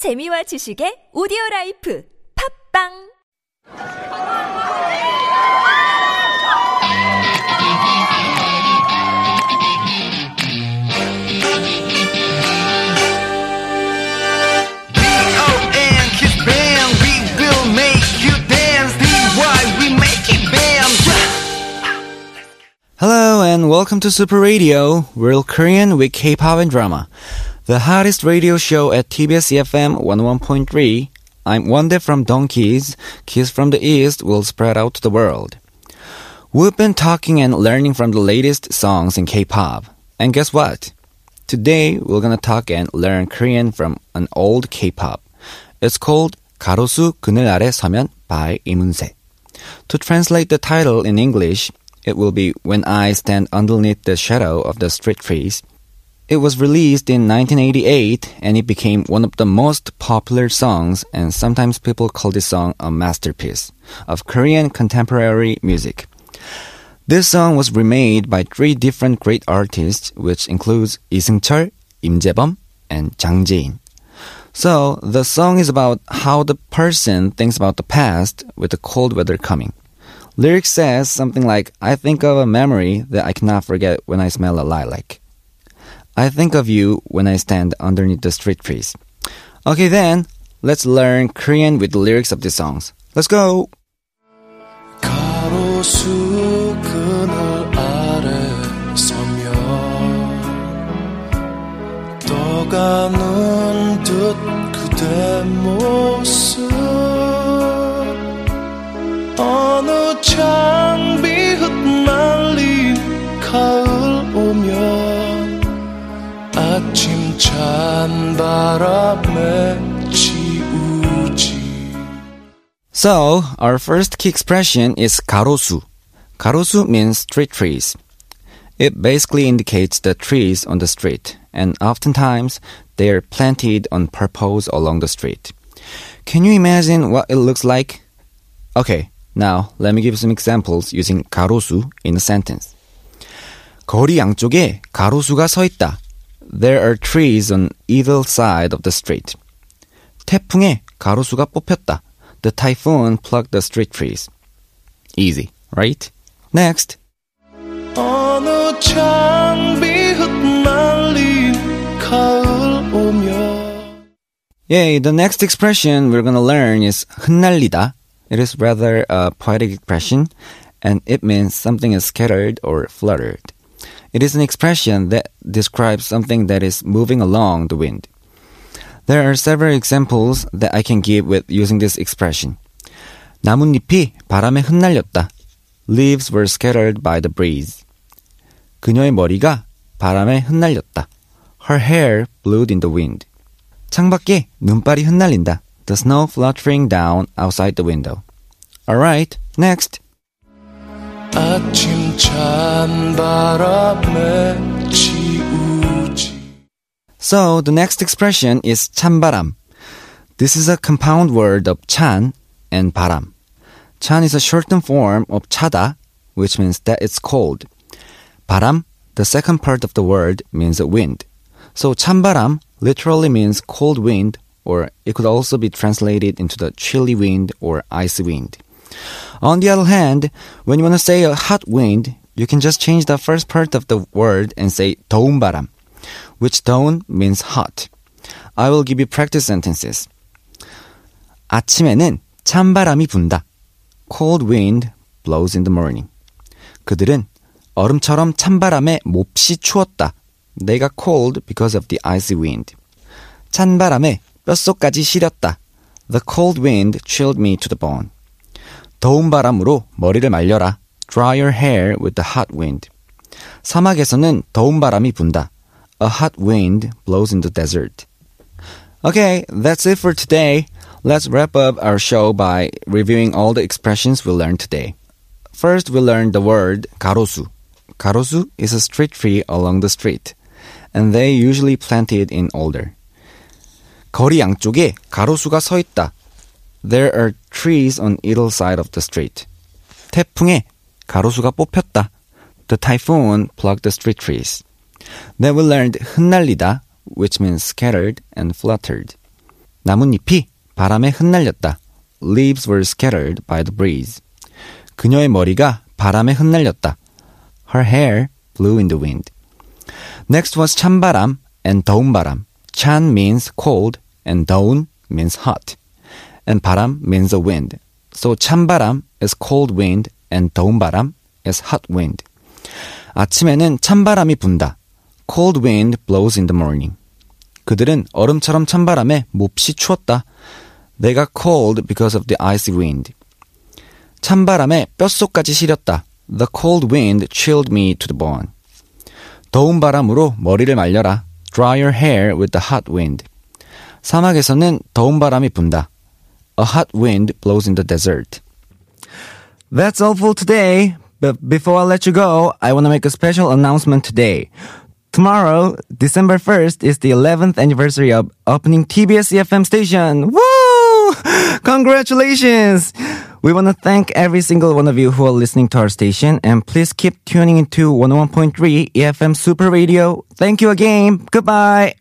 재미와 지식의 오디오 라이프 팝빵 B-O-N Kiss Band, we will make you dance. D-Y, we make it bam. Hello and welcome to Super Radio, Real Korean with K-pop and drama. The hottest radio show at TBS EFM 101.3. I'm Wonder from Donkeys. Kiss from the East will spread out to the world. We've been talking and learning from the latest songs in K-pop. And guess what? Today we're gonna talk and learn Korean from an old K-pop. It's called 가로수 그늘 아래 서면 by 이문세. To translate the title in English, it will be When I Stand Underneath the Shadow of the Street Trees. It was released in 1988 and it became one of the most popular songs and sometimes people call this song a masterpiece of Korean contemporary music. This song was remade by three different great artists which includes 이승철, 임재범, and Jang Jae-in. So, the song is about how the person thinks about the past with the cold weather coming. Lyric says something like, I think of a memory that I cannot forget when I smell a lilac. I think of you when I stand underneath the street trees. Okay then, let's learn Korean with the lyrics of these songs. Let's go! So, our first key expression is 가로수. 가로수 means street trees. It basically indicates the trees on the street, and oftentimes they are planted on purpose along the street. Can you imagine what it looks like? Okay, now let me give some examples using 가로수 in a sentence. 거리 양쪽에 가로수가 서 있다. There are trees on either side of the street. 태풍에 가로수가 뽑혔다. The typhoon plucked the street trees. Easy, right? Next. 어느 장비 흩날린 가을 오면 Yay, the next expression we're gonna learn is 흩날리다. It is rather a poetic expression, and it means something is scattered or fluttered. It is an expression that describes something that is moving along the wind. There are several examples that I can give with using this expression. 나뭇잎이 바람에 흩날렸다. Leaves were scattered by the breeze. 그녀의 머리가 바람에 흩날렸다. Her hair blew in the wind. 창밖에 눈발이 흩날린다. The snow fluttering down outside the window. Alright, next. 아침 찬 바람에 지우지 So, the next expression is 찬바람. This is a compound word of 찬 and 바람. 찬 is a shortened form of 차다, which means that it's cold. 바람, the second part of the word, means a wind. So, 찬바람 literally means cold wind, or it could also be translated into the chilly wind or icy wind. On the other hand, when you want to say a hot wind, you can just change the first part of the word and say 더운 바람, which 더운 means hot. I will give you practice sentences. 아침에는 찬바람이 분다. Cold wind blows in the morning. 그들은 얼음처럼 찬바람에 몹시 추웠다. They got cold because of the icy wind. 찬바람에 뼛속까지 시렸다. The cold wind chilled me to the bone. 더운 바람으로 머리를 말려라. Dry your hair with the hot wind. 사막에서는 더운 바람이 분다. A hot wind blows in the desert. Okay, that's it for today. Let's wrap up our show by reviewing all the expressions we learned today. First, we learned the word 가로수. 가로수 is a street tree along the street, and they usually planted in older. 거리 양쪽에 가로수가 서 있다. There are trees on either side of the street. 태풍에 가로수가 뽑혔다. The typhoon plucked the street trees. Then we learned 흩날리다, which means scattered and fluttered. 나뭇잎이 바람에 흩날렸다. Leaves were scattered by the breeze. 그녀의 머리가 바람에 흩날렸다. Her hair blew in the wind. Next was 찬바람 and 더운바람. 찬 means cold and 더운 means hot. And 바람 means a wind. So 찬바람 is cold wind and 더운 바람 is hot wind. 아침에는 찬바람이 분다. Cold wind blows in the morning. 그들은 얼음처럼 찬바람에 몹시 추웠다. They got cold because of the icy wind. 찬바람에 뼛속까지 시렸다. The cold wind chilled me to the bone. 더운 바람으로 머리를 말려라. Dry your hair with the hot wind. 사막에서는 더운 바람이 분다. A hot wind blows in the desert. That's all for today. But before I let you go, I want to make a special announcement today. Tomorrow, December 1st, is the 11th anniversary of opening TBS EFM station. Woo! Congratulations! We want to thank every single one of you who are listening to our station and please keep tuning into 101.3 EFM Super Radio. Thank you again. Goodbye.